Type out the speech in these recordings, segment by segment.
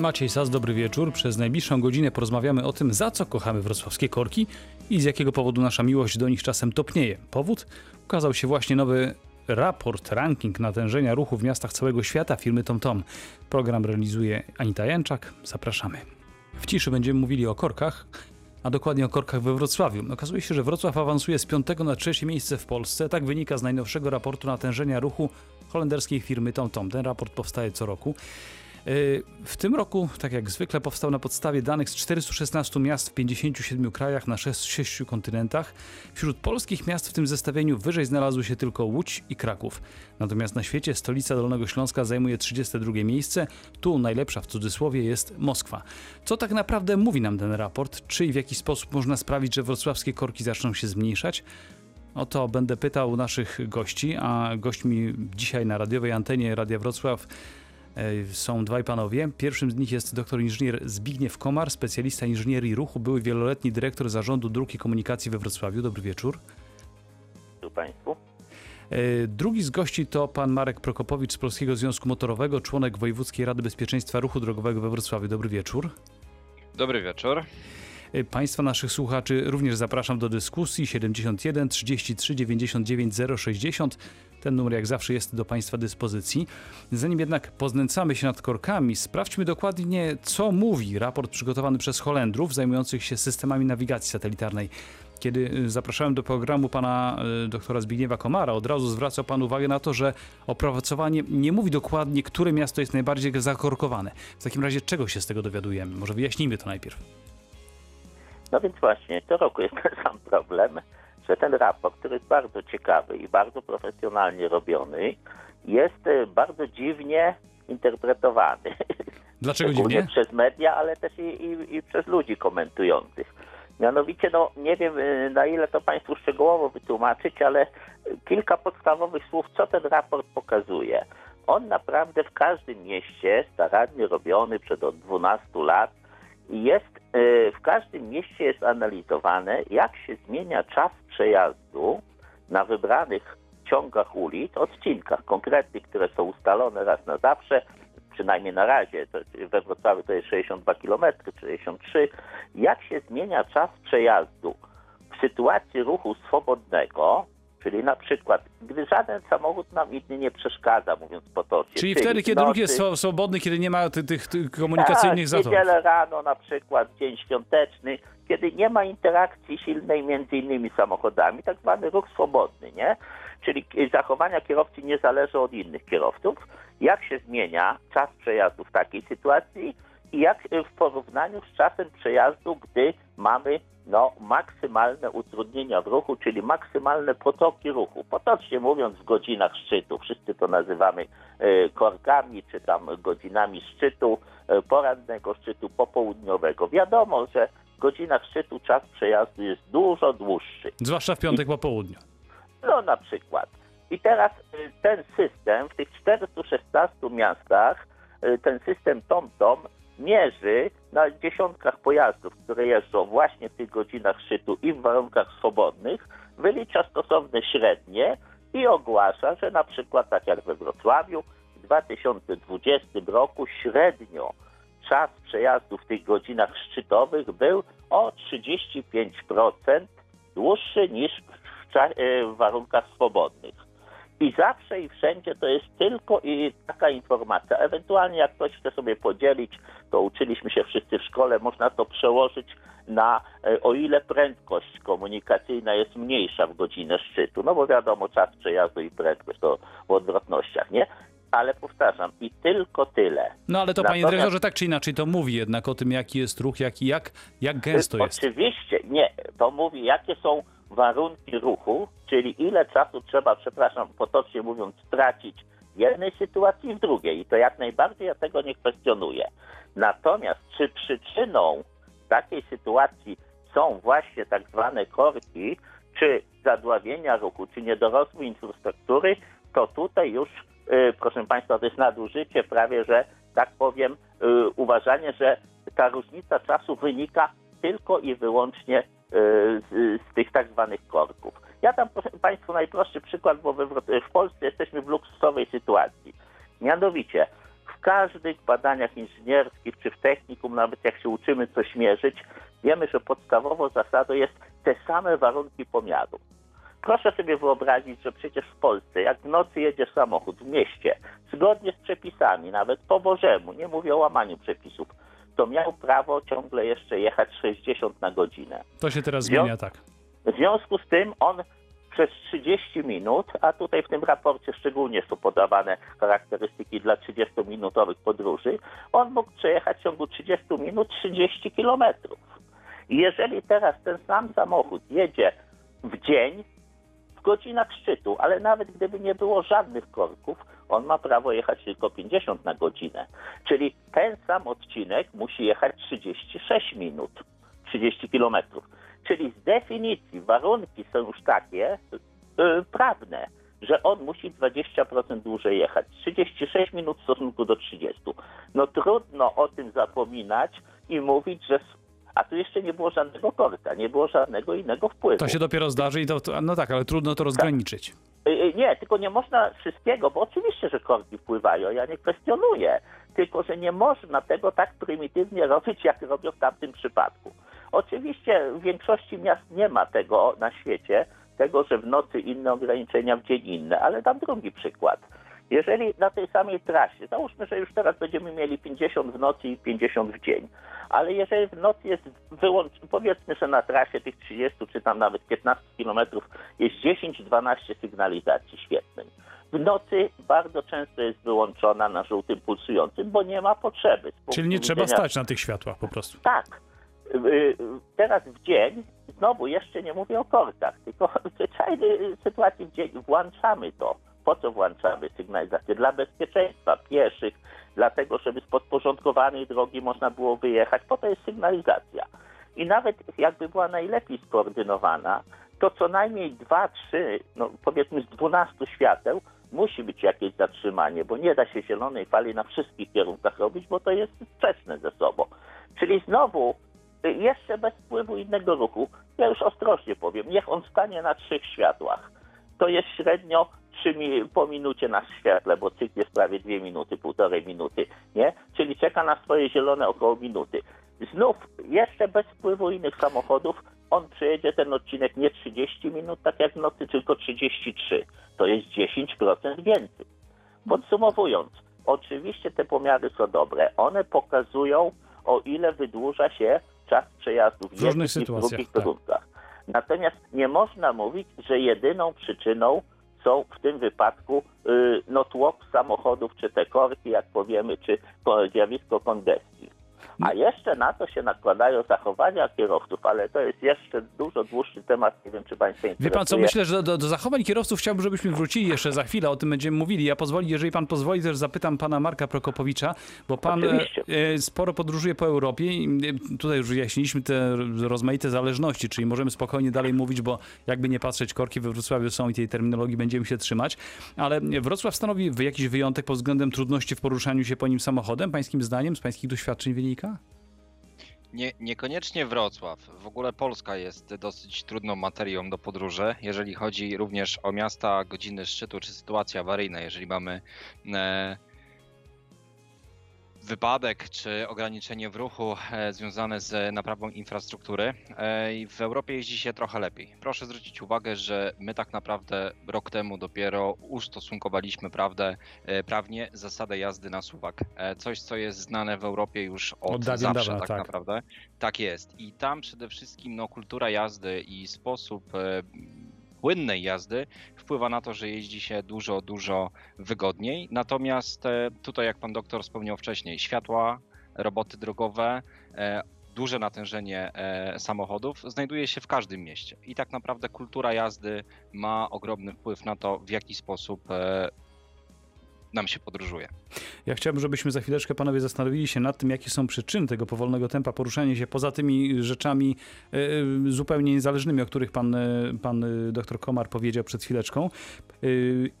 Maciej Sas, dobry wieczór. Przez najbliższą godzinę porozmawiamy o tym, za co kochamy wrocławskie korki i z jakiego powodu nasza miłość do nich czasem topnieje. Powód? Ukazał się właśnie nowy raport, ranking natężenia ruchu w miastach całego świata firmy TomTom. Program realizuje Anita Janczak. Zapraszamy. W ciszy będziemy mówili o korkach, a dokładnie o korkach we Wrocławiu. Okazuje się, że Wrocław awansuje z piątego na trzecie miejsce w Polsce. Tak wynika z najnowszego raportu natężenia ruchu holenderskiej firmy TomTom. Ten raport powstaje co roku. Yy, w tym roku, tak jak zwykle, powstał na podstawie danych z 416 miast w 57 krajach na 6 kontynentach. Wśród polskich miast w tym zestawieniu wyżej znalazły się tylko Łódź i Kraków. Natomiast na świecie stolica Dolnego Śląska zajmuje 32 miejsce. Tu najlepsza w cudzysłowie jest Moskwa. Co tak naprawdę mówi nam ten raport? Czy i w jaki sposób można sprawić, że wrocławskie korki zaczną się zmniejszać? O to będę pytał naszych gości, a gośćmi dzisiaj na radiowej antenie Radia Wrocław są dwaj panowie. Pierwszym z nich jest doktor inżynier Zbigniew Komar, specjalista inżynierii ruchu, były wieloletni dyrektor zarządu dróg i komunikacji we Wrocławiu. Dobry wieczór. Dzień Państwu. Drugi z gości to pan Marek Prokopowicz z Polskiego Związku Motorowego, członek Wojewódzkiej Rady Bezpieczeństwa Ruchu Drogowego we Wrocławiu. Dobry wieczór. Dobry wieczór. Państwa naszych słuchaczy również zapraszam do dyskusji 71 33 99 060. Ten numer jak zawsze jest do Państwa dyspozycji. Zanim jednak poznęcamy się nad korkami, sprawdźmy dokładnie, co mówi raport przygotowany przez Holendrów zajmujących się systemami nawigacji satelitarnej. Kiedy y, zapraszałem do programu pana y, doktora Zbigniewa Komara, od razu zwracał pan uwagę na to, że opracowanie nie mówi dokładnie, które miasto jest najbardziej zakorkowane. W takim razie czego się z tego dowiadujemy? Może wyjaśnijmy to najpierw. No więc właśnie, co roku jest ten sam problem że ten raport, który jest bardzo ciekawy i bardzo profesjonalnie robiony, jest e, bardzo dziwnie interpretowany. Dlaczego dziwnie? Przez media, ale też i, i, i, przez ludzi komentujących. Mianowicie, no nie wiem e, na ile to Państwu szczegółowo wytłumaczyć, ale kilka podstawowych słów, co ten raport pokazuje. On naprawdę w każdym mieście, starannie robiony przed od 12 lat, jest Y, w każdym mieście jest analizowane, jak się zmienia czas przejazdu na wybranych ciągach ulic, odcinkach konkretnych, które są ustalone raz na zawsze, przynajmniej na razie, we Wrocławiu to jest 62 km, 63, jak się zmienia czas przejazdu w sytuacji ruchu swobodnego, Czyli na przykład, gdy żaden samochód nam inny nie przeszkadza, mówiąc potocznie. Czyli, czyli wtedy, kiedy ruch jest swobodny, kiedy nie ma tych, tych, tych komunikacyjnych tak, zatorów. niedzielę rano na przykład, dzień świąteczny, kiedy nie ma interakcji silnej między innymi samochodami, tak zwany ruch swobodny, nie? Czyli zachowania kierowcy nie zależą od innych kierowców. Jak się zmienia czas przejazdu w takiej sytuacji jak w porównaniu z czasem przejazdu, gdy mamy no, maksymalne utrudnienia w ruchu, czyli maksymalne potoki ruchu. Potocznie mówiąc w godzinach szczytu. Wszyscy to nazywamy e, korkami, czy tam godzinami szczytu, e, porannego szczytu, popołudniowego. Wiadomo, że w godzinach szczytu czas przejazdu jest dużo dłuższy. Zwłaszcza w piątek po południu. No na przykład. I teraz ten system w tych 416 miastach, ten system TomTom mierzy na dziesiątkach pojazdów, które jeżdżą właśnie w tych godzinach szczytu i w warunkach swobodnych, wylicza stosowne średnie i ogłasza, że na przykład tak jak we Wrocławiu w 2020 roku średnio czas przejazdu w tych godzinach szczytowych był o 35% dłuższy niż w, e, w warunkach swobodnych. I zawsze i wszędzie to jest tylko i taka informacja. Ewentualnie jak ktoś chce sobie podzielić, to uczyliśmy się wszyscy w szkole, można to przełożyć na e, o ile prędkość komunikacyjna jest mniejsza w godzinę szczytu. No bo wiadomo, czas przejazdu i prędkość to w odwrotnościach, nie? ale powtarzam, i tylko tyle. No ale to Natomiast... panie dyrektorze tak czy inaczej to mówi jednak o tym, jaki jest ruch, jak, jak, jak gęsto jest. Oczywiście, nie, to mówi, jakie są warunki ruchu, czyli ile czasu trzeba, przepraszam, potocznie mówiąc, stracić w jednej sytuacji i w drugiej. I to jak najbardziej ja tego nie kwestionuję. Natomiast czy przyczyną takiej sytuacji są właśnie tak zwane korki, czy zadławienia ruchu, czy niedorozwój infrastruktury, to tutaj już, yy, proszę Państwa, to jest nadużycie prawie, że tak powiem, yy, uważanie, że ta różnica czasu wynika tylko i wyłącznie z, z tych tak zwanych korków. Ja tam, Państwa, najprostszy przykład, bo w Polsce jesteśmy w luksusowej sytuacji. Mianowicie, w każdych badaniach inżynierskich czy w technikum, nawet jak się uczymy coś mierzyć, wiemy, że podstawową zasadą jest te same warunki pomiaru. Proszę sobie wyobrazić, że przecież w Polsce, jak w nocy jedzie samochód w mieście, zgodnie z przepisami, nawet po Bożemu, nie mówię o łamaniu przepisów, to miał prawo ciągle jeszcze jechać 60 na godzinę. To się teraz zmienia, tak. W związku z tym on przez 30 minut, a tutaj w tym raporcie szczególnie są podawane charakterystyki dla 30-minutowych podróży, on mógł przejechać w ciągu 30 minut 30 kilometrów. I jeżeli teraz ten sam samochód jedzie w dzień, w godzinach szczytu, ale nawet gdyby nie było żadnych korków, on ma prawo jechać tylko 50 na godzinę. Czyli ten sam odcinek musi jechać 36 minut, 30 kilometrów. Czyli z definicji warunki są już takie y, prawne, że on musi 20% dłużej jechać. 36 minut w stosunku do 30. No trudno o tym zapominać i mówić, że. A tu jeszcze nie było żadnego korka, nie było żadnego innego wpływu. To się dopiero zdarzy i to, to no tak, ale trudno to rozgraniczyć. Y, y, Nie, tylko nie można wszystkiego, bo oczywiście, że korki wpływają, ja nie kwestionuję, tylko że nie można tego tak prymitywnie robić, jak robią w tamtym przypadku. Oczywiście w większości miast nie ma tego na świecie, tego, że w nocy inne ograniczenia, w dzień inne, ale dam drugi przykład. Jeżeli na tej samej trasie, załóżmy, że już teraz będziemy mieli 50 w nocy i 50 w dzień, ale jeżeli w nocy jest wyłącz, powiedzmy, że na trasie tych 30 czy tam nawet 15 kilometrów jest 10-12 sygnalizacji świetnej. W nocy bardzo często jest wyłączona na żółtym pulsującym, bo nie ma potrzeby. Czyli nie trzeba widzenia- stać na tych światłach po prostu. tak. Y, y, Teraz w dzień, znowu jeszcze nie mówię o korkach, tylko w zwyczajnej sytuacji w dzień włączamy to. Po co włączamy sygnalizację? Dla bezpieczeństwa pieszych, dlatego żeby z podporządkowanej drogi można było wyjechać. Po to jest sygnalizacja. I nawet jakby była najlepiej skoordynowana, to co najmniej dwa, trzy, no powiedzmy z 12 świateł musi być jakieś zatrzymanie, bo nie da się zielonej fali na wszystkich kierunkach robić, bo to jest sprzeczne ze sobą. Czyli znowu y, jeszcze bez wpływu innego ruchu, ja już ostrożnie powiem, niech on stanie na trzech światłach. To jest średnio 3 mi- po minucie na świetle, bo cykl jest prawie 2 minuty, półtorej minuty, nie? Czyli czeka na swoje zielone około minuty. Znów, jeszcze bez wpływu innych samochodów, on przejedzie ten odcinek nie 30 minut, tak jak w nocy, tylko 33. To jest 10% więcej. Podsumowując, oczywiście te pomiary są dobre. One pokazują, o ile wydłuża się czas przejazdu w różnych w sytuacjach, drugich tak. warunkach. Natomiast nie można mówić, że jedyną przyczyną są w tym wypadku y, no, tłok samochodów, czy te korki, jak powiemy, czy ko- zjawisko kongestii. A jeszcze na to się nakładają zachowania kierowców, ale to jest jeszcze dużo dłuższy temat, nie wiem, czy Państwa interesuje. Wie pan co, myślę, że do, do zachowań kierowców chciałbym, żebyśmy wrócili jeszcze za chwilę, o tym będziemy mówili. Ja pozwoli, jeżeli pan pozwoli, też zapytam pana Marka Prokopowicza, bo pan Oczywiście. e, sporo podróżuje po Europie i e, tutaj już wyjaśniliśmy te rozmaite zależności, czyli możemy spokojnie dalej mówić, bo jakby nie patrzeć, korki we Wrocławiu są i tej terminologii będziemy się trzymać, ale Wrocław stanowi jakiś wyjątek pod względem trudności w poruszaniu się po nim samochodem, pańskim zdaniem, z pańskich doświadczeń wynika? Nie, niekoniecznie Wrocław. W ogóle Polska jest dosyć trudną materią do podróży, jeżeli chodzi również o miasta, godziny szczytu czy sytuacje awaryjne. Jeżeli mamy e, wypadek czy ograniczenie w ruchu e, związane z naprawą infrastruktury, e, w Europie jeździ się trochę lepiej. Proszę zwrócić uwagę, że my tak naprawdę rok temu dopiero ustosunkowaliśmy prawdę, e, prawnie zasadę jazdy na suwak. Coś, co jest znane w Europie już od, Od zawsze dawna, tak, tak. naprawdę. Tak jest. I tam przede wszystkim no, kultura jazdy i sposób płynnej jazdy wpływa na to, że jeździ się dużo, dużo wygodniej. Natomiast e, tutaj, jak pan doktor wspomniał wcześniej, światła, roboty drogowe, e, duże natężenie e, samochodów znajduje się w każdym mieście. I tak naprawdę kultura jazdy ma ogromny wpływ na to, w jaki sposób nam się podróżuje. Ja chciałbym, żebyśmy za chwileczkę panowie zastanowili się nad tym, jakie są przyczyny tego powolnego tempa poruszania się poza tymi rzeczami e, zupełnie niezależnymi, o których pan, e, pan e, dr Komar powiedział przed chwileczką E,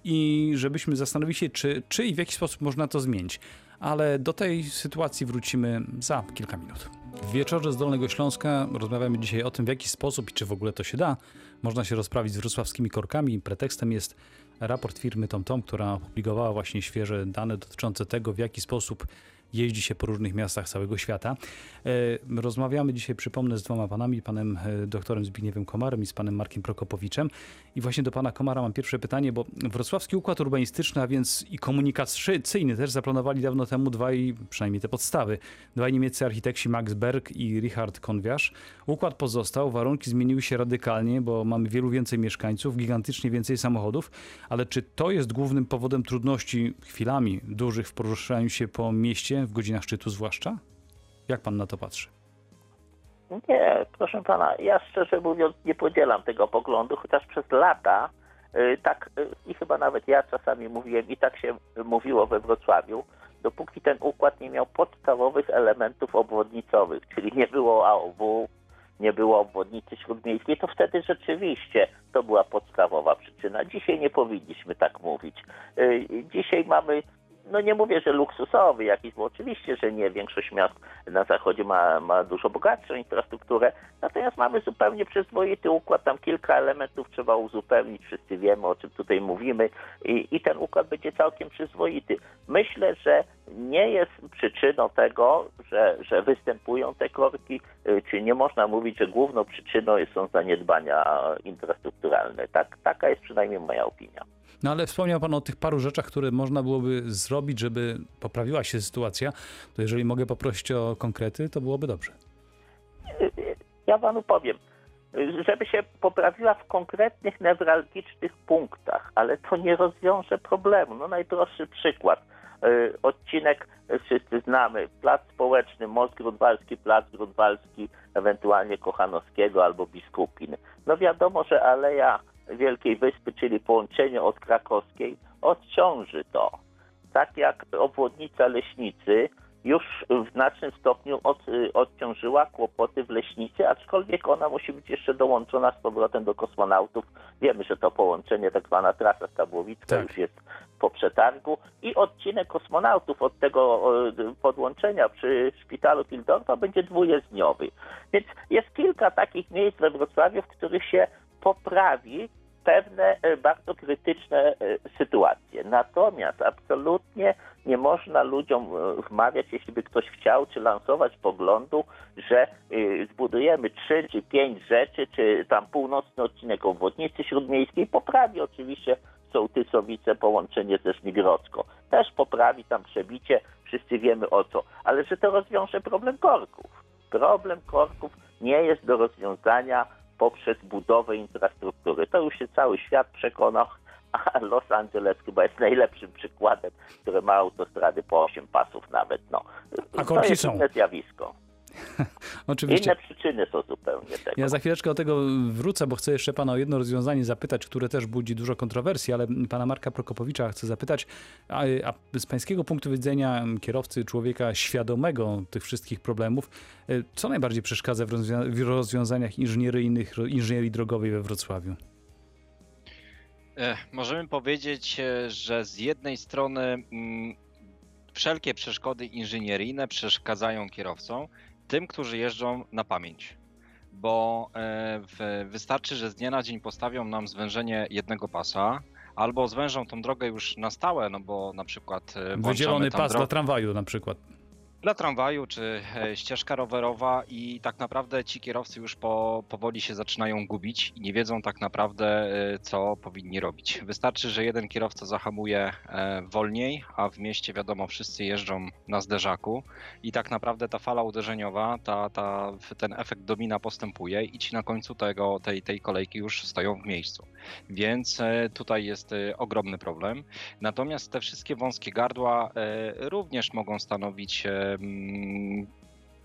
i żebyśmy zastanowili się, czy, czy i w jaki sposób można to zmienić. Ale do tej sytuacji wrócimy za kilka minut. W wieczorze z Dolnego Śląska rozmawiamy dzisiaj o tym, w jaki sposób i czy w ogóle to się da. Można się rozprawić z wrocławskimi korkami. Pretekstem jest raport firmy TomTom, która opublikowała właśnie świeże dane dotyczące tego, w jaki sposób jeździ się po różnych miastach całego świata. E, Rozmawiamy dzisiaj, przypomnę, z dwoma panami, panem e, doktorem Zbigniewem Komarem i z panem Markiem Prokopowiczem. I właśnie do pana Komara mam pierwsze pytanie, bo Wrocławski Układ Urbanistyczny, a więc i komunikacyjny też zaplanowali dawno temu dwaj, przynajmniej te podstawy, dwaj niemieccy architekci Max Berg i Richard Konwiarz. Układ pozostał, warunki zmieniły się radykalnie, bo mamy wielu więcej mieszkańców, gigantycznie więcej samochodów, ale czy to jest głównym powodem trudności chwilami dużych w poruszaniu się po mieście, w godzinach szczytu zwłaszcza? Jak pan na to patrzy? Nie, proszę pana, ja szczerze mówiąc nie podzielam tego poglądu, chociaż przez lata y, tak y, i chyba nawet ja czasami mówiłem i tak się mówiło we Wrocławiu, dopóki ten układ nie miał podstawowych elementów obwodnicowych, czyli nie było AOW, nie było obwodnicy śródmiejskiej, to wtedy rzeczywiście to była podstawowa przyczyna. Dzisiaj nie powinniśmy tak mówić. Y, Dzisiaj mamy no nie mówię, że luksusowy jakiś, bo oczywiście, że nie. Większość miast na zachodzie ma, ma dużo bogatszą infrastrukturę, natomiast mamy zupełnie przyzwoity układ, tam kilka elementów trzeba uzupełnić, wszyscy wiemy o czym tutaj mówimy i, i ten układ będzie całkiem przyzwoity. Myślę, że nie jest przyczyną tego, że, że występują te korki, y, czy nie można mówić, że główną przyczyną są zaniedbania infrastrukturalne. Tak, taka jest przynajmniej moja opinia. No ale wspomniał Pan o tych paru rzeczach, które można byłoby zrobić, żeby poprawiła się sytuacja. To jeżeli mogę poprosić o konkrety, to byłoby dobrze. Ja panu powiem, żeby się poprawiła w konkretnych, newralgicznych punktach, ale to nie rozwiąże problemu. No najprostszy przykład. Y, Odcinek wszyscy znamy, plac społeczny, Most Grunwaldzki, Plac Grunwaldzki, ewentualnie Kochanowskiego albo Biskupin. No wiadomo, że Aleja Wielkiej Wyspy, czyli połączenie od Krakowskiej, odciąży to. Tak jak obwodnica Leśnicy już w znacznym stopniu od, y, odciążyła kłopoty w Leśnicy, aczkolwiek ona musi być jeszcze dołączona z powrotem do kosmonautów. Wiemy, że to połączenie, tak zwana trasa Stabłowicka Tak. już jest po przetargu i odcinek kosmonautów od tego podłączenia przy szpitalu Fildorfa będzie dwujezdniowy. Więc jest kilka takich miejsc we Wrocławiu, w których się poprawi pewne e, bardzo krytyczne e, sytuacje. Natomiast absolutnie nie można ludziom e, wmawiać, jeśli by ktoś chciał, czy lansować poglądu, że zbudujemy trzy czy pięć rzeczy, czy tam północny odcinek obwodnicy śródmiejskiej, poprawi oczywiście Sołtysowice połączenie ze Żmigrodzką. Też poprawi tam przebicie, wszyscy wiemy o co. Ale że to rozwiąże problem korków. Problem korków nie jest do rozwiązania poprzez budowę infrastruktury. To już się cały świat przekonał, a Los Angeles chyba jest najlepszym przykładem, które ma autostrady po 8 pasów nawet. No. A to korki jest są. zjawisko. Oczywiście. Inne przyczyny są zupełnie tego. Ja za chwileczkę do tego wrócę, bo chcę jeszcze pana o jedno rozwiązanie zapytać, które też budzi dużo kontrowersji, ale pana Marka Prokopowicza chcę zapytać, a, a z pańskiego punktu widzenia kierowcy, człowieka świadomego tych wszystkich problemów, y, co najbardziej przeszkadza w, rozwią- w rozwiązaniach inżynieryjnych, inżynierii drogowej we Wrocławiu? E, Możemy powiedzieć, e, że z jednej strony mm, wszelkie przeszkody inżynieryjne przeszkadzają kierowcom, tym, którzy jeżdżą na pamięć. Bo e, wystarczy, że z dnia na dzień postawią nam zwężenie jednego pasa, albo zwężą tą drogę już na stałe, no bo na przykład e, Wydzielony pas dla tramwaju na przykład. Dla tramwaju czy e, ścieżka rowerowa i tak naprawdę ci kierowcy już po, powoli się zaczynają gubić i nie wiedzą tak naprawdę e, co powinni robić. Wystarczy, że jeden kierowca zahamuje e, wolniej, a w mieście wiadomo wszyscy jeżdżą na zderzaku i tak naprawdę ta fala uderzeniowa, ta, ta, ten efekt domina postępuje i ci na końcu tego, tej, tej kolejki już stoją w miejscu. Więc tutaj jest ogromny problem. Natomiast te wszystkie wąskie gardła również mogą stanowić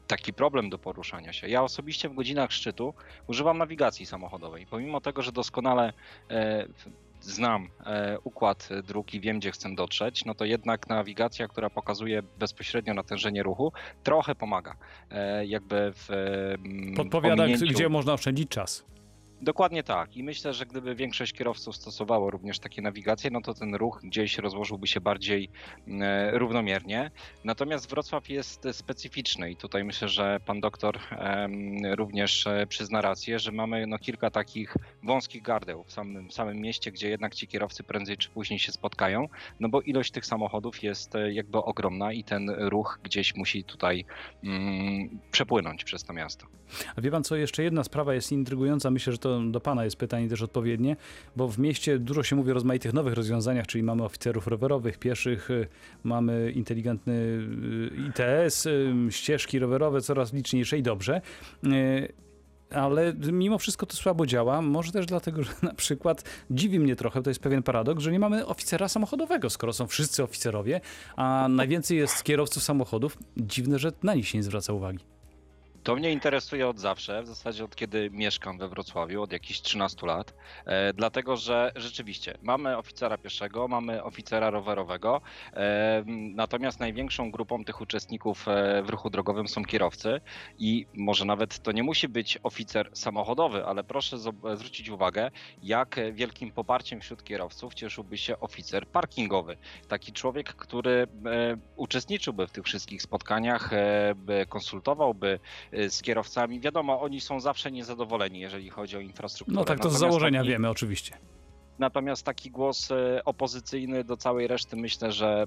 taki problem do poruszania się. Ja osobiście w godzinach szczytu używam nawigacji samochodowej. Pomimo tego, że doskonale e, znam e, układ dróg i wiem, gdzie chcę dotrzeć, no to jednak nawigacja, która pokazuje bezpośrednio natężenie ruchu, trochę pomaga. E, jakby w Podpowiada, ominięciu- gdzie można oszczędzić czas. Dokładnie tak. I myślę, że gdyby większość kierowców stosowało również takie nawigacje, no to ten ruch gdzieś rozłożyłby się bardziej e, równomiernie. Natomiast Wrocław jest specyficzny i tutaj myślę, że pan doktor również e, przyzna rację, że mamy no, kilka takich wąskich gardeł w samym, samym mieście, gdzie jednak ci kierowcy prędzej czy później się spotkają, no bo ilość tych samochodów jest e, jakby ogromna i ten ruch gdzieś musi tutaj mm, przepłynąć przez to miasto. A wie pan co, jeszcze jedna sprawa jest intrygująca, myślę, że to do pana jest pytanie też odpowiednie, bo w mieście dużo się mówi o rozmaitych nowych rozwiązaniach, czyli mamy oficerów rowerowych, pieszych, y, mamy inteligentny y, ITS, y, ścieżki rowerowe coraz liczniejsze i dobrze ale mimo wszystko to słabo działa. Może też dlatego, że na przykład dziwi mnie trochę, to jest pewien paradoks, że nie mamy oficera samochodowego, skoro są wszyscy oficerowie, a najwięcej jest kierowców samochodów. Dziwne, że na nich się nie zwraca uwagi. To mnie interesuje od zawsze, w zasadzie od kiedy mieszkam we Wrocławiu, od jakichś 13 lat, e, dlatego że rzeczywiście mamy oficera pieszego, mamy oficera rowerowego, e, natomiast największą grupą tych uczestników e, w ruchu drogowym są kierowcy i może nawet to nie musi być oficer samochodowy, ale proszę zwrócić uwagę, jak wielkim poparciem wśród kierowców cieszyłby się oficer parkingowy. Taki człowiek, który e, uczestniczyłby w tych wszystkich spotkaniach, e, by konsultowałby z kierowcami. Wiadomo, oni są zawsze niezadowoleni, jeżeli chodzi o infrastrukturę. No tak, to Natomiast z założenia taki... wiemy, oczywiście. Natomiast taki głos y, opozycyjny do całej reszty myślę, że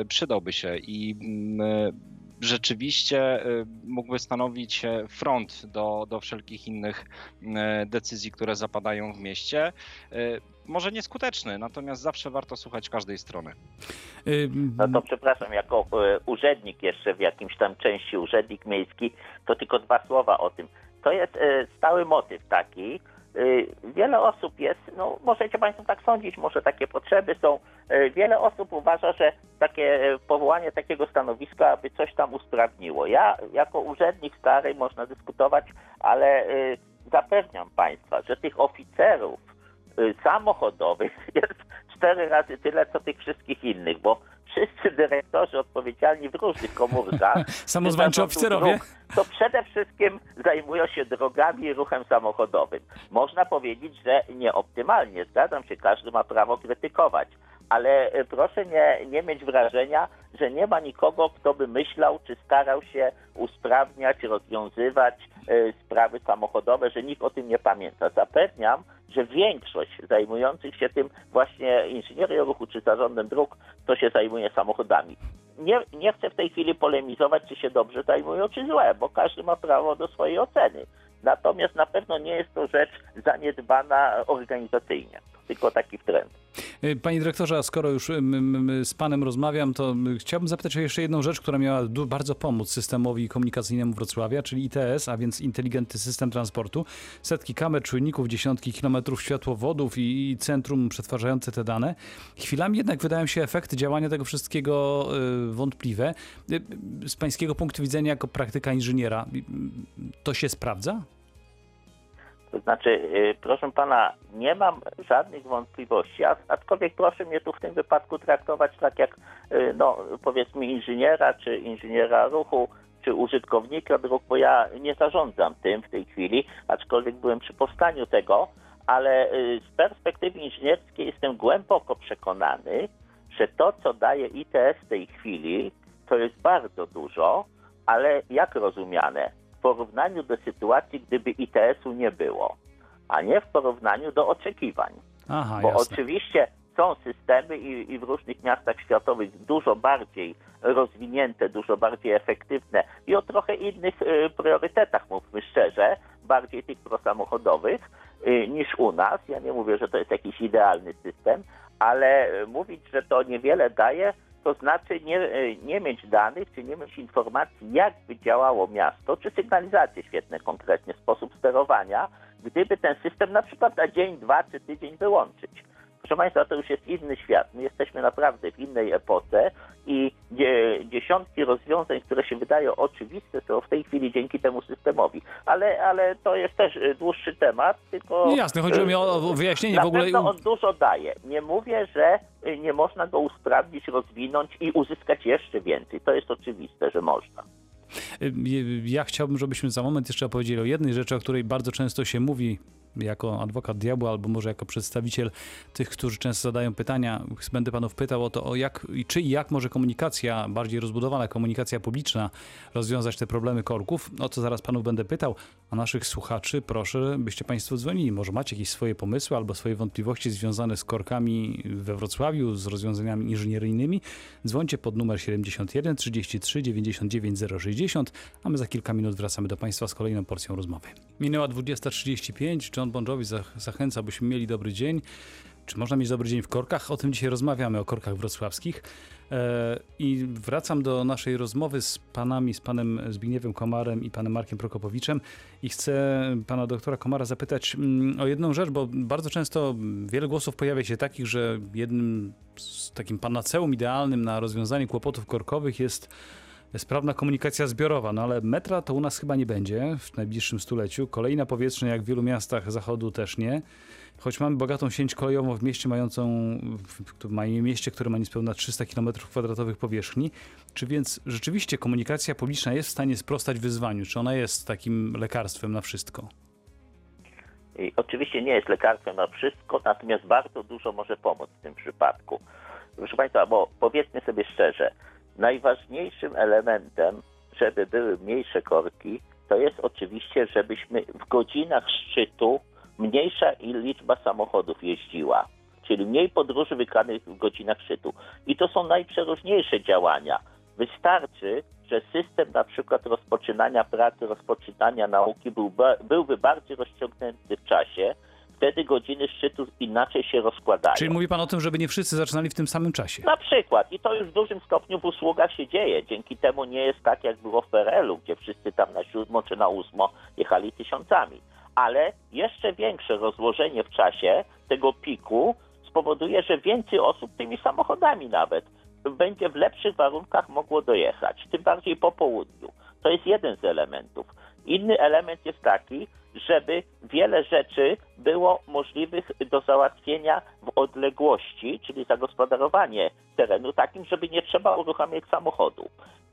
y, przydałby się i mm, rzeczywiście mógłby stanowić front do, do wszelkich innych decyzji, które zapadają w mieście może nieskuteczny, natomiast zawsze warto słuchać każdej strony. No to przepraszam, jako e, urzędnik jeszcze w jakimś tam części, urzędnik miejski, to tylko dwa słowa o tym. To jest e, stały motyw taki, e, Wiele osób jest, no możecie Państwo tak sądzić, może takie potrzeby są. Wiele osób uważa, że takie powołanie takiego stanowiska by coś tam usprawniło. Ja jako urzędnik stary można dyskutować, ale zapewniam Państwa, że tych oficerów Y, samochodowych jest cztery razy tyle, co tych wszystkich innych, bo wszyscy dyrektorzy odpowiedzialni w różnych komórkach. Samozwańczy oficerowie to przede wszystkim zajmują się drogami i ruchem samochodowym. Można powiedzieć, że nieoptymalnie, zgadzam się, każdy ma prawo krytykować, ale y, proszę nie, nie mieć wrażenia, że nie ma nikogo, kto by myślał, czy starał się usprawniać, rozwiązywać sprawy samochodowe, że nikt o tym nie pamięta. Zapewniam, że większość zajmujących się tym właśnie inżynierią ruchu czy zarządem dróg, to się zajmuje samochodami. Nie, nie chcę w tej chwili polemizować, czy się dobrze zajmują, czy źle, bo każdy ma prawo do swojej oceny. Natomiast na pewno nie jest to rzecz zaniedbana organizacyjnie, tylko taki trend. Y, panie dyrektorze, a skoro już z panem rozmawiam, to chciałbym zapytać o jeszcze jedną rzecz, która miała bardzo pomóc systemowi komunikacyjnemu Wrocławia, czyli ITS, a więc inteligentny system transportu. Setki kamer, czujników, dziesiątki kilometrów światłowodów i centrum przetwarzające te dane. Chwilami jednak wydają się efekty działania tego wszystkiego y, wątpliwe. Y, z pańskiego punktu widzenia, jako praktyka inżyniera, to się sprawdza? Znaczy, y, proszę pana, nie mam żadnych wątpliwości, aczkolwiek proszę mnie tu w tym wypadku traktować tak jak, y, no, powiedzmy, inżyniera, czy inżyniera ruchu, czy użytkownika dróg, bo ja nie zarządzam tym w tej chwili, aczkolwiek byłem przy powstaniu tego, ale y, z perspektywy inżynierskiej jestem głęboko przekonany, że to, co daje ITS w tej chwili, to jest bardzo dużo, ale jak rozumiane? Porównaniu do sytuacji, gdyby ITS-u nie było, a nie w porównaniu do oczekiwań. Aha, Bo jasne. oczywiście są systemy i, i, w różnych miastach światowych dużo bardziej rozwinięte, dużo bardziej efektywne i o trochę innych y, priorytetach, mówmy szczerze, bardziej tych prosamochodowych y, niż u nas. Ja nie mówię, że to jest jakiś idealny system, ale y, mówić, że to niewiele daje, to znaczy nie, e, nie mieć danych, czy nie mieć informacji, jak by działało miasto, czy sygnalizację świetny konkretnie, sposób sterowania, gdyby ten system na przykład na dzień, dwa czy tydzień wyłączyć. Proszę Państwa, to już jest inny świat. My jesteśmy naprawdę w innej epoce i dziesiątki rozwiązań, które się wydają oczywiste, są w tej chwili dzięki temu systemowi. Ale, ale to jest też e, dłuższy temat, tylko... Nie, jasne, chodzi mi o wyjaśnienie w ogóle... Pewno on dużo daje. Nie mówię, że e, nie można go usprawnić, rozwinąć i uzyskać jeszcze więcej. To jest oczywiste, że można. Ja chciałbym, żebyśmy za moment jeszcze opowiedzieli o jednej rzeczy, o której bardzo często się mówi jako adwokat diabła, albo może jako przedstawiciel tych, którzy często zadają pytania, będę panów pytał o to, o jak, czy i jak może komunikacja, bardziej rozbudowana komunikacja publiczna rozwiązać te problemy korków. O co zaraz panów będę pytał, a naszych słuchaczy proszę, byście państwo dzwonili. Może macie jakieś swoje pomysły albo swoje wątpliwości związane z korkami we Wrocławiu, z rozwiązaniami inżynieryjnymi. Dzwońcie pod numer 71 33 99 060, a my za kilka minut wracamy do państwa z kolejną porcją rozmowy. Minęła 20.35, John Bon Jovi zach- zachęca, byśmy mieli dobry dzień. Czy można mieć dobry dzień w korkach? O tym dzisiaj rozmawiamy, o korkach wrocławskich. E, I wracam do naszej rozmowy z panami, z panem Zbigniewem Komarem i panem Markiem Prokopowiczem i chcę pana doktora Komara zapytać mm, o jedną rzecz, bo bardzo często wiele głosów pojawia się takich, że jednym z takim panaceum idealnym na rozwiązanie kłopotów korkowych jest sprawna komunikacja zbiorowa, no ale metra to u nas chyba nie będzie w najbliższym stuleciu. Kolejna powietrzna, jak w wielu miastach zachodu też nie. Choć mamy bogatą sieć kolejową w mieście mającą, w, mieście, które ma niespełna 300 km2 powierzchni. Czy więc rzeczywiście komunikacja publiczna jest w stanie sprostać wyzwaniu? Czy ona jest takim lekarstwem na wszystko? I oczywiście nie jest lekarstwem na wszystko, natomiast bardzo dużo może pomóc w tym przypadku. Proszę Państwa, bo powiedzmy sobie szczerze, najważniejszym elementem, żeby były mniejsze korki, to jest oczywiście, żebyśmy w godzinach szczytu mniejsza liczba samochodów jeździła, czyli mniej podróży wykonanych w godzinach szczytu. I to są najprzeróżniejsze działania. Wystarczy, że system na przykład rozpoczynania pracy, rozpoczynania nauki był, byłby bardziej rozciągnięty w czasie, wtedy godziny szczytu inaczej się rozkładają. Czyli mówi pan o tym, żeby nie wszyscy zaczynali w tym samym czasie. Na przykład. I to już w dużym stopniu w usługach się dzieje. Dzięki temu nie jest tak, jak było w PRL-u, gdzie wszyscy tam na siódmo czy na ósmo jechali tysiącami. Ale jeszcze większe rozłożenie w czasie tego piku spowoduje, że więcej osób tymi samochodami nawet będzie w lepszych warunkach mogło dojechać, tym bardziej po południu. To jest jeden z elementów. Inny element jest taki, żeby wiele rzeczy było możliwych do załatwienia w odległości, czyli zagospodarowanie terenu takim, żeby nie trzeba uruchamiać samochodu.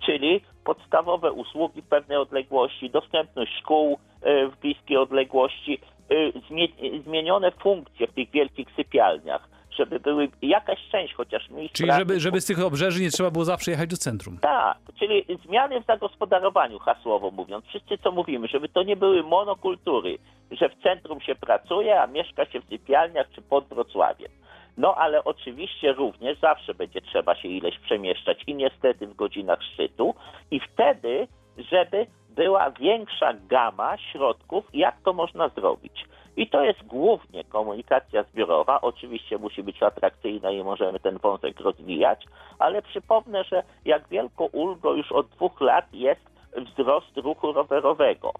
Czyli podstawowe usługi w pewnej odległości, dostępność szkół e, w bliskiej odległości, e, zmienione funkcje w tych wielkich sypialniach żeby były jakaś część chociaż miejsc Czyli żeby, żeby z tych obrzeży nie trzeba było zawsze jechać do centrum. Tak, czyli zmiany w zagospodarowaniu, hasłowo mówiąc. Wszyscy co mówimy, żeby to nie były monokultury, że w centrum się pracuje, a mieszka się w sypialniach czy pod Wrocławiem. No ale oczywiście również zawsze będzie trzeba się ileś przemieszczać i niestety w godzinach szczytu i wtedy, żeby była większa gama środków, jak to można zrobić. I to jest głównie komunikacja zbiorowa. Oczywiście musi być atrakcyjna i możemy ten wątek rozwijać, ale przypomnę, że jak wielką ulgą już od dwóch lat jest wzrost ruchu rowerowego.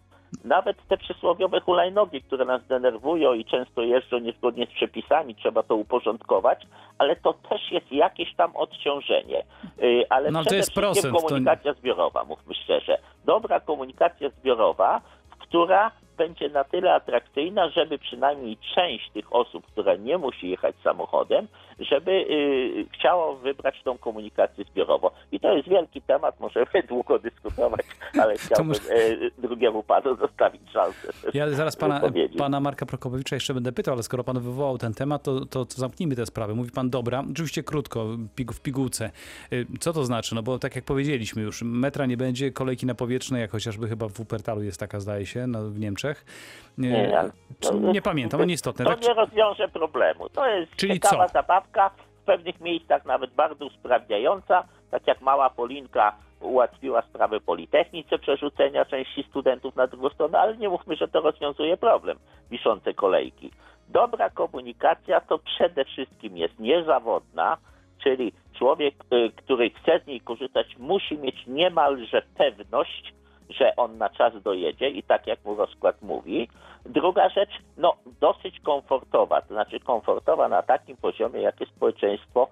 Nawet te przysłowiowe hulajnogi, które nas denerwują i często jeżdżą niezgodnie z przepisami, trzeba to uporządkować, ale to też jest jakieś tam odciążenie. Y, ale no, przede to jest wszystkim procent, komunikacja to... zbiorowa, mówmy szczerze. Dobra komunikacja zbiorowa, która będzie na tyle atrakcyjna, żeby przynajmniej część tych osób, która nie musi jechać samochodem, żeby y, chciało wybrać tą komunikację zbiorową. I to jest wielki temat, możemy długo dyskutować, ale chciałbym może... y, drugiemu panu zostawić szansę. Ja zaraz pana, pana Marka Prokopowicza jeszcze będę pytał, ale skoro pan wywołał ten temat, to, to, to zamknijmy tę sprawę. Mówi pan, dobra, oczywiście krótko, w pigułce. Y, co to znaczy? No bo tak jak powiedzieliśmy już, metra nie będzie, kolejki na powietrzne, jak chociażby chyba w Wuppertalu jest taka, zdaje się, no, w Niemczech. Nie, nie, no, nie pamiętam, ale nieistotne. To tak? nie rozwiąże problemu. To jest Czyli ciekawa co? zabawka, w pewnych miejscach nawet bardzo usprawniająca, tak jak mała Polinka ułatwiła sprawę Politechnice przerzucenia części studentów na drugą stronę, ale nie mówmy, że to rozwiązuje problem wiszące kolejki. Dobra komunikacja to przede wszystkim jest niezawodna, czyli człowiek, y, który chce z niej korzystać, musi mieć niemalże pewność, że on na czas dojedzie i tak jak mu rozkład mówi. Druga rzecz, no dosyć komfortowa, to znaczy komfortowa na takim poziomie, jakie społeczeństwo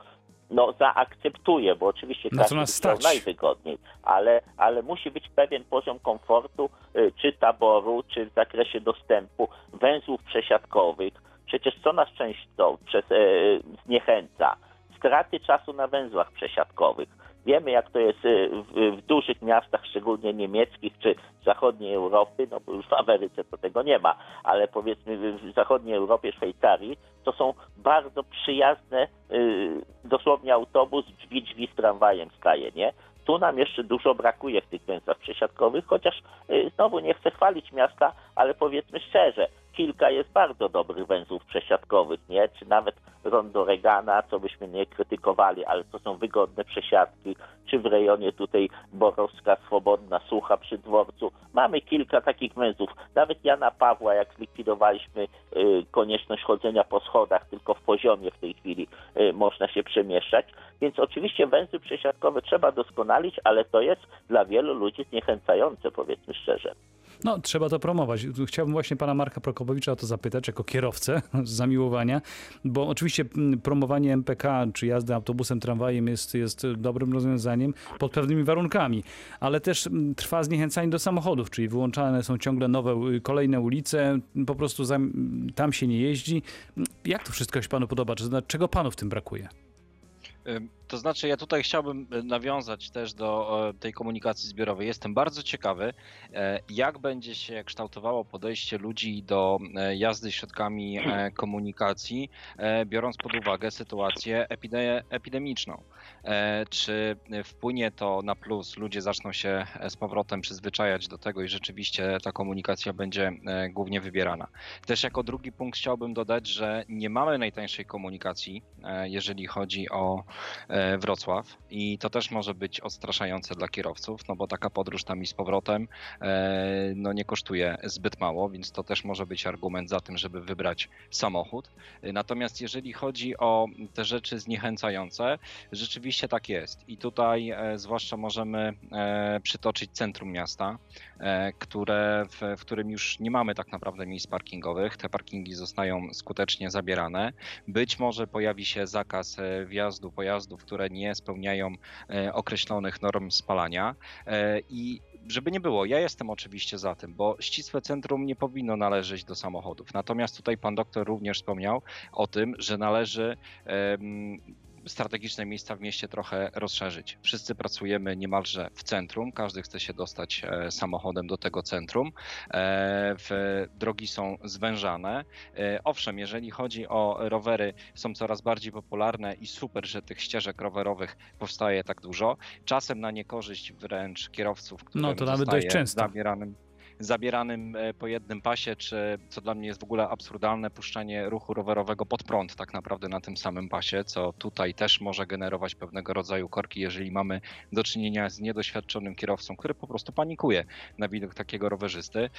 no, zaakceptuje, bo oczywiście Na co każdy stać? najwygodniej, ale, ale musi być pewien poziom komfortu, y, czy taboru, czy w zakresie dostępu, węzłów przesiadkowych. Przecież co nas często przez, e, zniechęca? Straty czasu na węzłach przesiadkowych Wiemy, jak to jest y, w, w dużych miastach, szczególnie niemieckich czy zachodniej Europy, no bo już w Ameryce to tego nie ma, ale powiedzmy w- zachodniej Europie, Szwajcarii, to są bardzo przyjazne, y, dosłownie autobus, drzwi, drzwi z tramwajem staje, nie? Tu nam jeszcze dużo brakuje w tych węzłach przesiadkowych, chociaż y, znowu nie chcę chwalić miasta, ale powiedzmy szczerze, kilka jest bardzo dobrych węzłów przesiadkowych, nie? Czy nawet rondo Regana, co byśmy nie krytykowali, ale to są wygodne przesiadki, czy w rejonie tutaj Borowska, Swobodna, Sucha przy dworcu. Mamy kilka takich węzłów. Nawet Jana Pawła, jak zlikwidowaliśmy y, konieczność chodzenia po schodach, tylko w poziomie w tej chwili y, można się przemieszczać. Więc oczywiście węzły przesiadkowe trzeba doskonalić, ale to jest dla wielu ludzi zniechęcające, powiedzmy szczerze. No, trzeba to promować. Chciałbym właśnie pana Marka Prokopowicza o to zapytać, jako kierowcę z zamiłowania, bo oczywiście mm, promowanie MPK czy jazdy autobusem, tramwajem jest, jest dobrym rozwiązaniem pod pewnymi warunkami, ale też mm, trwa zniechęcanie do samochodów, czyli wyłączane są ciągle nowe, y, kolejne ulice, po prostu tam się nie jeździ. Jak to wszystko się panu podoba? Czego panu w tym brakuje? To znaczy, ja tutaj chciałbym y, nawiązać też do e, tej komunikacji zbiorowej. Jestem bardzo ciekawy, e, jak będzie się kształtowało podejście ludzi do e, jazdy środkami e, komunikacji, e, biorąc pod uwagę sytuację epide- epidemiczną. E, Czy wpłynie to na plus? Ludzie zaczną się e, z powrotem przyzwyczajać do tego i rzeczywiście ta komunikacja będzie e, głównie wybierana. Też jako drugi punkt chciałbym dodać, że nie mamy najtańszej komunikacji, e, jeżeli chodzi o e, Wrocław i to też może być odstraszające dla kierowców, no bo taka podróż tam i z powrotem e, no nie kosztuje zbyt mało, więc to też może być argument za tym, żeby wybrać samochód. E, Natomiast jeżeli chodzi o te rzeczy zniechęcające, rzeczywiście tak jest i tutaj e, zwłaszcza możemy e, przytoczyć centrum miasta, e, które, w, w którym już nie mamy tak naprawdę miejsc parkingowych. Te parkingi zostają skutecznie zabierane. Być może pojawi się zakaz e, wjazdu pojazdów, które nie spełniają e, określonych norm spalania. E, I żeby nie było, ja jestem oczywiście za tym, bo ścisłe centrum nie powinno należeć do samochodów. Natomiast tutaj pan doktor również wspomniał o tym, że należy strategiczne miejsca w mieście trochę rozszerzyć. Wszyscy pracujemy niemalże w centrum, każdy chce się dostać e, samochodem do tego centrum. E, drogi są zwężane. E, Owszem, jeżeli chodzi o rowery, są coraz bardziej popularne i super, że tych ścieżek rowerowych powstaje tak dużo. Czasem na niekorzyść wręcz kierowców, którym No, to nawet dość często. zabieranym zabieranym e, po jednym pasie, czy co dla mnie jest w ogóle absurdalne, puszczanie ruchu rowerowego pod prąd tak naprawdę na tym samym pasie, co tutaj też może generować pewnego rodzaju korki, jeżeli mamy do czynienia z niedoświadczonym kierowcą, który po prostu panikuje na widok takiego rowerzysty.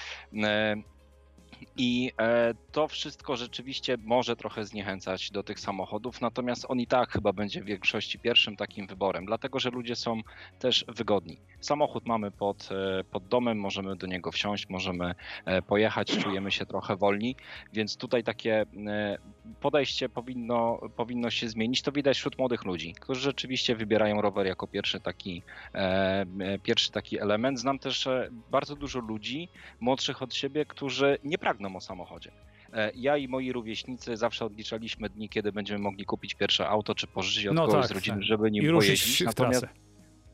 I e, to wszystko rzeczywiście może trochę zniechęcać do tych samochodów, natomiast on i tak chyba będzie w większości pierwszym takim wyborem, dlatego że ludzie są też wygodni. Samochód mamy pod, e, pod domem, możemy do niego wsiąść, możemy e, pojechać, czujemy się trochę wolni, więc tutaj takie podejście powinno, powinno się zmienić. To widać wśród młodych ludzi, którzy rzeczywiście wybierają rower jako pierwszy taki, e, e, pierwszy taki element. Znam też e, bardzo dużo ludzi młodszych od siebie, którzy nie pragną o samochodzie. E, Ja i moi rówieśnicy zawsze odliczaliśmy dni, kiedy będziemy mogli kupić pierwsze auto, czy pożyczyć od No kogoś tak, z rodziny, tak. żeby nim I pojeździć. ruszyć w Natomiast trasę.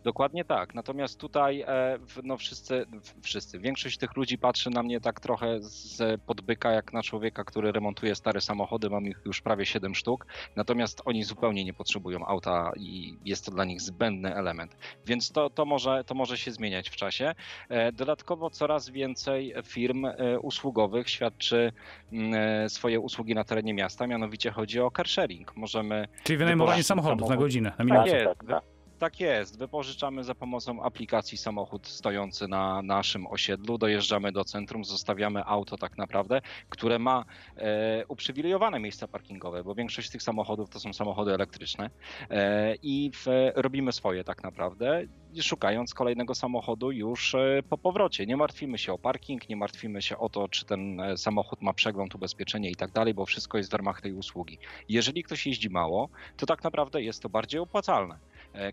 Dokładnie tak. Natomiast tutaj e, w- no wszyscy, wszyscy, większość tych ludzi patrzy na mnie tak trochę z podbyka, jak na człowieka, który remontuje stare samochody. Mam ich już prawie 7 sztuk. Natomiast oni zupełnie nie potrzebują auta i jest to dla nich zbędny element. Więc to, to, może, to może się zmieniać w czasie. E, Dodatkowo coraz więcej firm e, usługowych świadczy mm, swoje usługi na terenie miasta. Mianowicie chodzi o car sharing. Możemy Czyli wynajmowanie samochodów na samochód. godzinę, na Tak minutę. jest. tak, tak. Tak jest. Wypożyczamy za pomocą aplikacji samochód stojący na naszym osiedlu, dojeżdżamy do centrum, zostawiamy auto tak naprawdę, które ma e, uprzywilejowane miejsca parkingowe, bo większość tych samochodów to są samochody elektryczne e, i w, robimy swoje tak naprawdę, szukając kolejnego samochodu już e, po powrocie. Nie martwimy się o parking, nie martwimy się o to, czy ten e, samochód ma przegląd, ubezpieczenie i tak dalej, bo wszystko jest w ramach tej usługi. Jeżeli ktoś jeździ mało, to tak naprawdę jest to bardziej opłacalne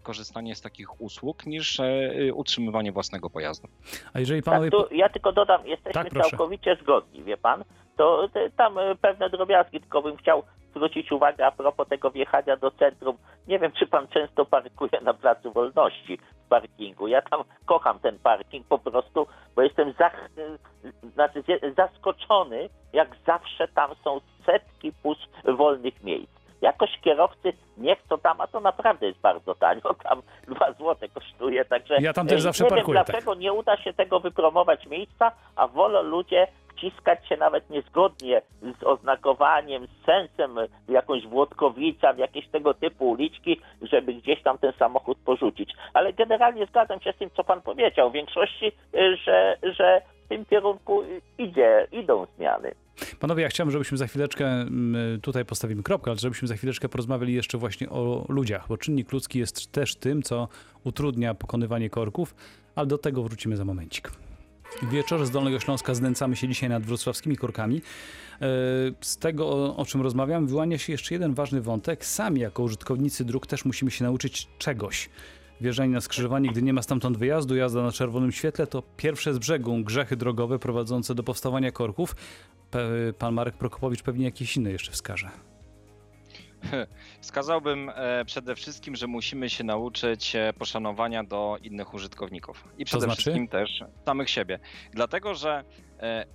korzystanie z takich usług niż e, utrzymywanie własnego pojazdu. A jeżeli panowie... Tak, tu ja tylko dodam, jesteśmy Tak, całkowicie zgodni, wie pan? To tam e, pewne drobiazgi, tylko bym chciał zwrócić uwagę a propos tego wjechania do centrum. Nie wiem, czy pan często parkuje na Placu Wolności w parkingu. Ja tam kocham ten parking po prostu, bo jestem zach- znaczy zaskoczony, jak zawsze tam są setki pust wolnych miejsc. Jakoś kierowcy nie chcą tam, a to naprawdę jest bardzo tanio, tam 2 złote kosztuje, także Ja tam też zawsze nie parkuję, wiem tak. dlaczego nie uda się tego wypromować miejsca, a wolą ludzie wciskać się nawet niezgodnie z oznakowaniem, z sensem w jakąś Włodkowica, w jakieś tego typu uliczki, żeby gdzieś tam ten samochód porzucić. Ale generalnie zgadzam się z tym, co pan powiedział. W większości, y, że, że tym kierunku idzie, idą zmiany. Panowie, ja chciałem, żebyśmy za chwileczkę, mm, tutaj postawimy kropkę, ale żebyśmy za chwileczkę porozmawiali jeszcze właśnie o ludziach, bo czynnik ludzki jest też tym, co utrudnia pokonywanie korków, ale do tego wrócimy za momencik. Wieczorze z Dolnego Śląska znęcamy się dzisiaj nad wrocławskimi korkami. E, Z tego, o czym rozmawiam, wyłania się jeszcze jeden ważny wątek. Sami jako użytkownicy dróg też musimy się nauczyć czegoś. Wjeżdżanie na skrzyżowanie, gdy nie ma stamtąd wyjazdu, jazda na czerwonym świetle to pierwsze z brzegu grzechy drogowe prowadzące do powstawania korków. Pe- Pan Marek Prokopowicz pewnie jakieś inne jeszcze wskaże. Wskazałbym e, przede wszystkim, że musimy się nauczyć e, poszanowania do innych użytkowników i przede znaczy? wszystkim też samych siebie. Dlatego, że e,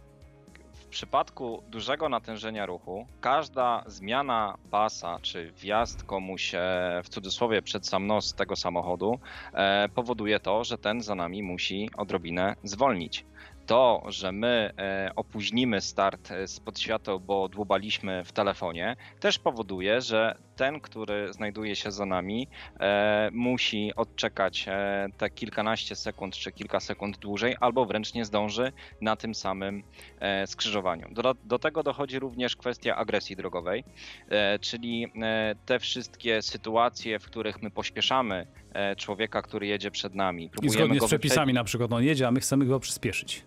przypadku dużego natężenia ruchu, każda zmiana pasa czy wjazd komuś e, w cudzysłowie przed sam nos tego samochodu e, powoduje to, że ten za nami musi odrobinę zwolnić. To, że my e, opóźnimy start e, spod świateł, bo dłubaliśmy w telefonie, też powoduje, że ten, który znajduje się za nami, e, musi odczekać e, te kilkanaście sekund czy kilka sekund dłużej, albo wręcz nie zdąży na tym samym e, skrzyżowaniu. Do, do tego dochodzi również kwestia agresji drogowej, e, czyli e, te wszystkie sytuacje, w których my pośpieszamy e, człowieka, który jedzie przed nami. I zgodnie go z przepisami wyprzedzić. na przykład on jedzie, a my chcemy go przyspieszyć.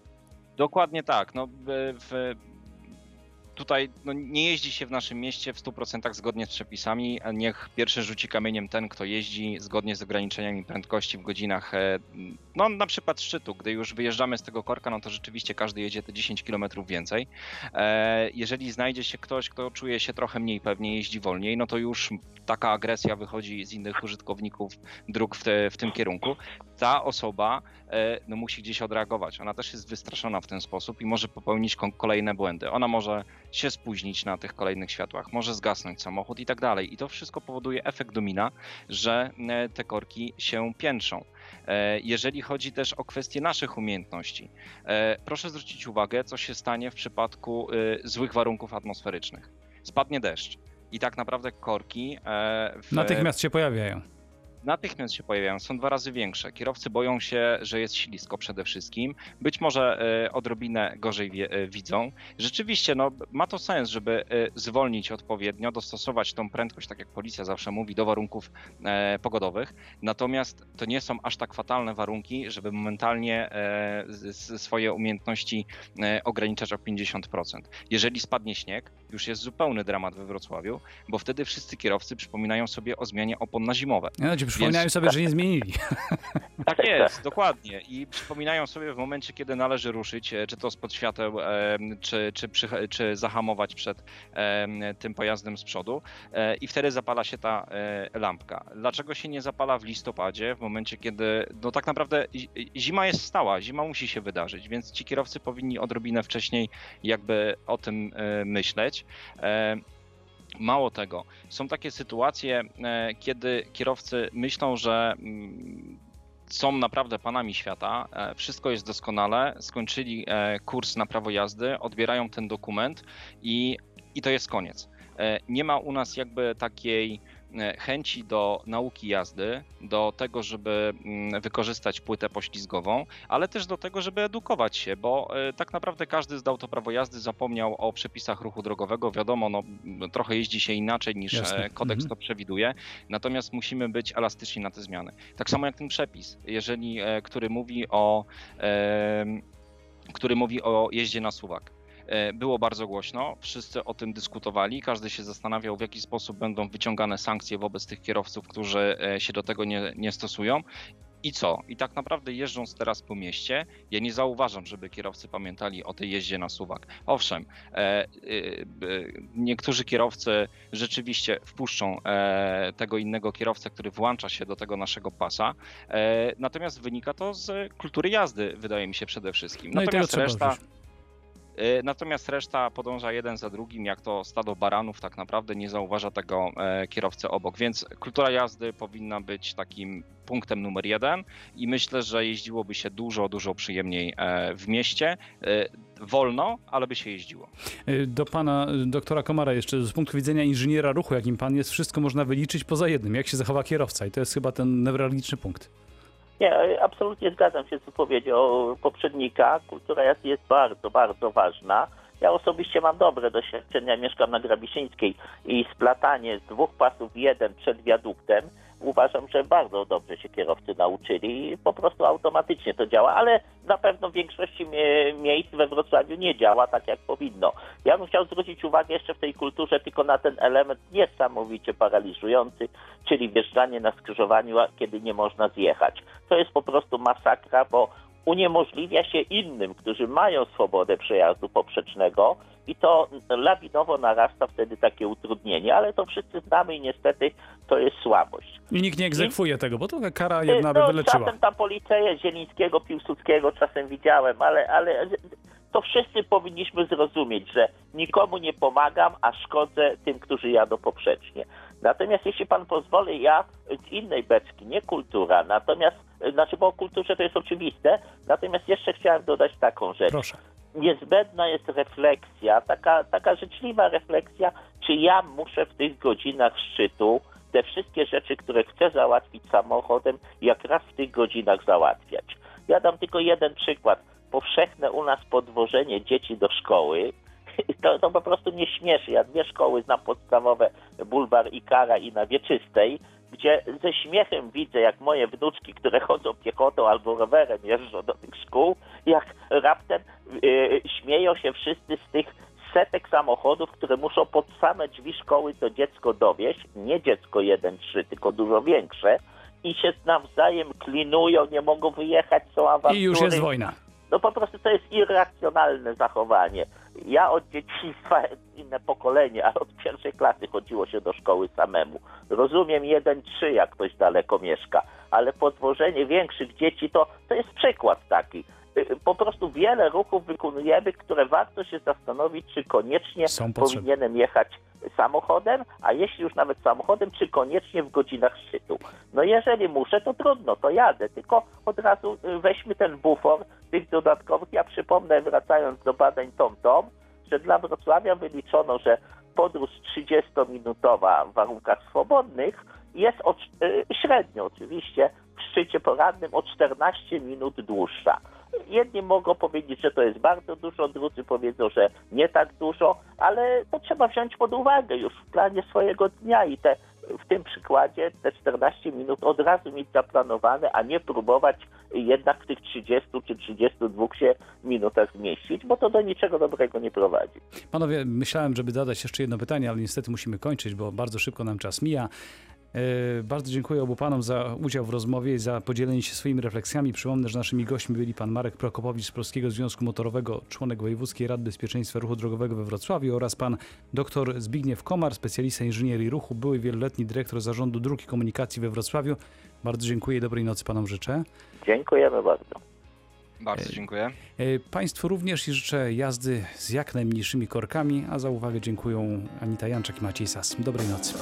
Dokładnie tak. No, w, tutaj no, nie jeździ się w naszym mieście w 100% zgodnie z przepisami. Niech pierwszy rzuci kamieniem ten, kto jeździ zgodnie z ograniczeniami prędkości w godzinach, e, no na przykład szczytu. Gdy już wyjeżdżamy z tego korka, no to rzeczywiście każdy jedzie te 10 km więcej. E, Jeżeli znajdzie się ktoś, kto czuje się trochę mniej pewnie, jeździ wolniej, no to już taka agresja wychodzi z innych użytkowników dróg w, te, w tym kierunku. Ta osoba e, no, musi gdzieś odreagować. Ona też jest wystraszona w ten sposób i może popełnić kolejne błędy. Ona może się spóźnić na tych kolejnych światłach, może zgasnąć samochód i tak dalej. I to wszystko powoduje efekt domina, że e, te korki się piętrzą. E, Jeżeli chodzi też o kwestie naszych umiejętności, e, proszę zwrócić uwagę, co się stanie w przypadku złych warunków atmosferycznych. Spadnie deszcz. I tak naprawdę korki w, Natychmiast się pojawiają. Natychmiast się pojawiają, są dwa razy większe. Kierowcy boją się, że jest ślisko przede wszystkim. Być może e, odrobinę gorzej e, widzą. Rzeczywiście, no, ma to sens, żeby e, zwolnić odpowiednio, dostosować tą prędkość, tak jak policja zawsze mówi, do warunków pogodowych. Natomiast to nie są aż tak fatalne warunki, żeby momentalnie swoje umiejętności ograniczać o 50%. Jeżeli spadnie śnieg, już jest zupełny dramat we Wrocławiu, bo wtedy wszyscy kierowcy przypominają sobie o zmianie opon na zimowe. Przypominają sobie, że nie zmienili. Tak jest, dokładnie. I przypominają sobie w momencie, kiedy należy ruszyć, e, czy to spod świateł, em, czy, czy, czy zahamować przed em, tym pojazdem z przodu. E, I wtedy zapala się ta e, lampka. Dlaczego się nie zapala w listopadzie, w momencie, kiedy no tak naprawdę zi- zima jest stała, zima musi się wydarzyć, więc ci kierowcy powinni odrobinę wcześniej jakby o tym e, myśleć. Mało tego, są takie sytuacje, e, kiedy kierowcy myślą, że mm, są naprawdę panami świata, e, wszystko jest doskonale, skończyli e, kurs na prawo jazdy, odbierają ten dokument i, i to jest koniec. Nie ma u nas jakby takiej chęci do nauki jazdy, do tego, żeby mm, wykorzystać płytę poślizgową, ale też do tego, żeby edukować się, bo e, tak naprawdę każdy zdał to prawo jazdy, zapomniał o przepisach ruchu drogowego. Wiadomo, no, trochę jeździ się inaczej niż Jasne. e, kodeks Mhm. to przewiduje, natomiast musimy być elastyczni na te zmiany. Tak samo jak ten przepis, jeżeli, e, który mówi o, który mówi o jeździe na suwak. E, Było bardzo głośno, wszyscy o tym dyskutowali, każdy się zastanawiał, w jaki sposób będą wyciągane sankcje wobec tych kierowców, którzy e, się do tego nie, nie stosują. I co? I tak naprawdę jeżdżąc teraz po mieście, ja nie zauważam, żeby kierowcy pamiętali o tej jeździe na suwak. Owszem, e, e, niektórzy kierowcy rzeczywiście wpuszczą e, tego innego kierowcę, który włącza się do tego naszego pasa, e, natomiast wynika to z kultury jazdy, wydaje mi się przede wszystkim. No natomiast reszta. wziąć. E, Natomiast reszta podąża jeden za drugim, jak to stado baranów, tak naprawdę nie zauważa tego e, kierowcy obok. Więc kultura jazdy powinna być takim punktem numer jeden i myślę, że jeździłoby się dużo, dużo przyjemniej e, w mieście. Wolno, ale by się jeździło. Do pana doktora Komara jeszcze z punktu widzenia inżyniera ruchu, jakim pan jest, wszystko można wyliczyć poza jednym, jak się zachowa kierowca i to jest chyba ten newralgiczny punkt. Nie, absolutnie zgadzam się z wypowiedzią poprzednika. Kultura jazdy jest bardzo, bardzo ważna. Ja osobiście mam dobre doświadczenia, mieszkam na Grabisińskiej i splatanie z dwóch pasów jeden przed wiaduktem uważam, że bardzo dobrze się kierowcy nauczyli i po prostu automatycznie to działa, ale na pewno w większości mie- miejsc we Wrocławiu nie działa tak jak powinno. Ja bym chciał zwrócić uwagę jeszcze w tej kulturze tylko na ten element niesamowicie paraliżujący, czyli wjeżdżanie na skrzyżowaniu, kiedy nie można zjechać. To jest po prostu masakra, bo uniemożliwia się innym, którzy mają swobodę przejazdu poprzecznego i to lawinowo narasta wtedy takie utrudnienie, ale to wszyscy znamy i niestety to jest słabość. I nikt nie egzekwuje tego, bo to kara jedna by no, wyleczyła. czasem tam policeje Zielińskiego, Piłsudskiego czasem widziałem, ale, ale to wszyscy powinniśmy zrozumieć, że nikomu nie pomagam, a szkodzę tym, którzy jadą poprzecznie. Natomiast jeśli pan pozwoli, ja z innej beczki, nie kultura, natomiast, znaczy bo o kulturze to jest oczywiste, natomiast jeszcze chciałem dodać taką rzecz Proszę. Niezbędna jest refleksja, taka, taka życzliwa refleksja, czy ja muszę w tych godzinach szczytu te wszystkie rzeczy, które chcę załatwić samochodem, jak raz w tych godzinach załatwiać. Ja dam tylko jeden przykład. Powszechne u nas podwożenie dzieci do szkoły, to, to po prostu mnie śmieszy. Ja dwie szkoły znam podstawowe, Bulwar i Kara i na Wieczystej, gdzie ze śmiechem widzę, jak moje wnuczki, które chodzą piechotą albo rowerem, jeżdżą do tych szkół, jak raptem yy, śmieją się wszyscy z tych setek samochodów, które muszą pod same drzwi szkoły to dziecko dowieść, nie dziecko 1-3, tylko dużo większe, i się nawzajem klinują, nie mogą wyjechać, są awantury. I już jest wojna. No po prostu to jest irracjonalne zachowanie. Ja od dzieciństwa, inne pokolenie, ale od pierwszej klasy chodziło się do szkoły samemu. Rozumiem jeden, trzy, jak ktoś daleko mieszka, ale podwożenie większych dzieci to, to jest przykład taki. Y, Po prostu wiele ruchów wykonujemy, które warto się zastanowić, czy koniecznie powinienem jechać samochodem, a jeśli już nawet samochodem, czy koniecznie w godzinach szczytu. No jeżeli muszę, to trudno, to jadę, tylko od razu y, weźmy ten bufor tych dodatkowych. Ja przypomnę, wracając do badań TomTom, że dla Wrocławia wyliczono, że podróż 30-minutowa w warunkach swobodnych jest o, y, średnio oczywiście w szczycie porannym o 14 minut dłuższa. Jedni mogą powiedzieć, że to jest bardzo dużo, drudzy powiedzą, że nie tak dużo, ale to trzeba wziąć pod uwagę już w planie swojego dnia i te, w tym przykładzie te 14 minut od razu mieć zaplanowane, a nie próbować jednak w tych 30 czy 32 się minutach zmieścić, bo to do niczego dobrego nie prowadzi. Panowie, myślałem, żeby zadać jeszcze jedno pytanie, ale niestety musimy kończyć, bo bardzo szybko nam czas mija. E, Bardzo dziękuję obu panom za udział w rozmowie i za podzielenie się swoimi refleksjami. Przypomnę, że naszymi gośćmi byli pan Marek Prokopowicz z Polskiego Związku Motorowego, członek Wojewódzkiej Rady Bezpieczeństwa Ruchu Drogowego we Wrocławiu oraz pan dr Zbigniew Komar, specjalista inżynierii ruchu, były wieloletni dyrektor Zarządu Dróg i Komunikacji we Wrocławiu. Bardzo dziękuję i dobrej nocy panom życzę. Dziękujemy bardzo. Bardzo dziękuję. E, Państwu również i życzę jazdy z jak najmniejszymi korkami, a za uwagę dziękuję Anita Janczak i Maciej Sas. Dobrej nocy.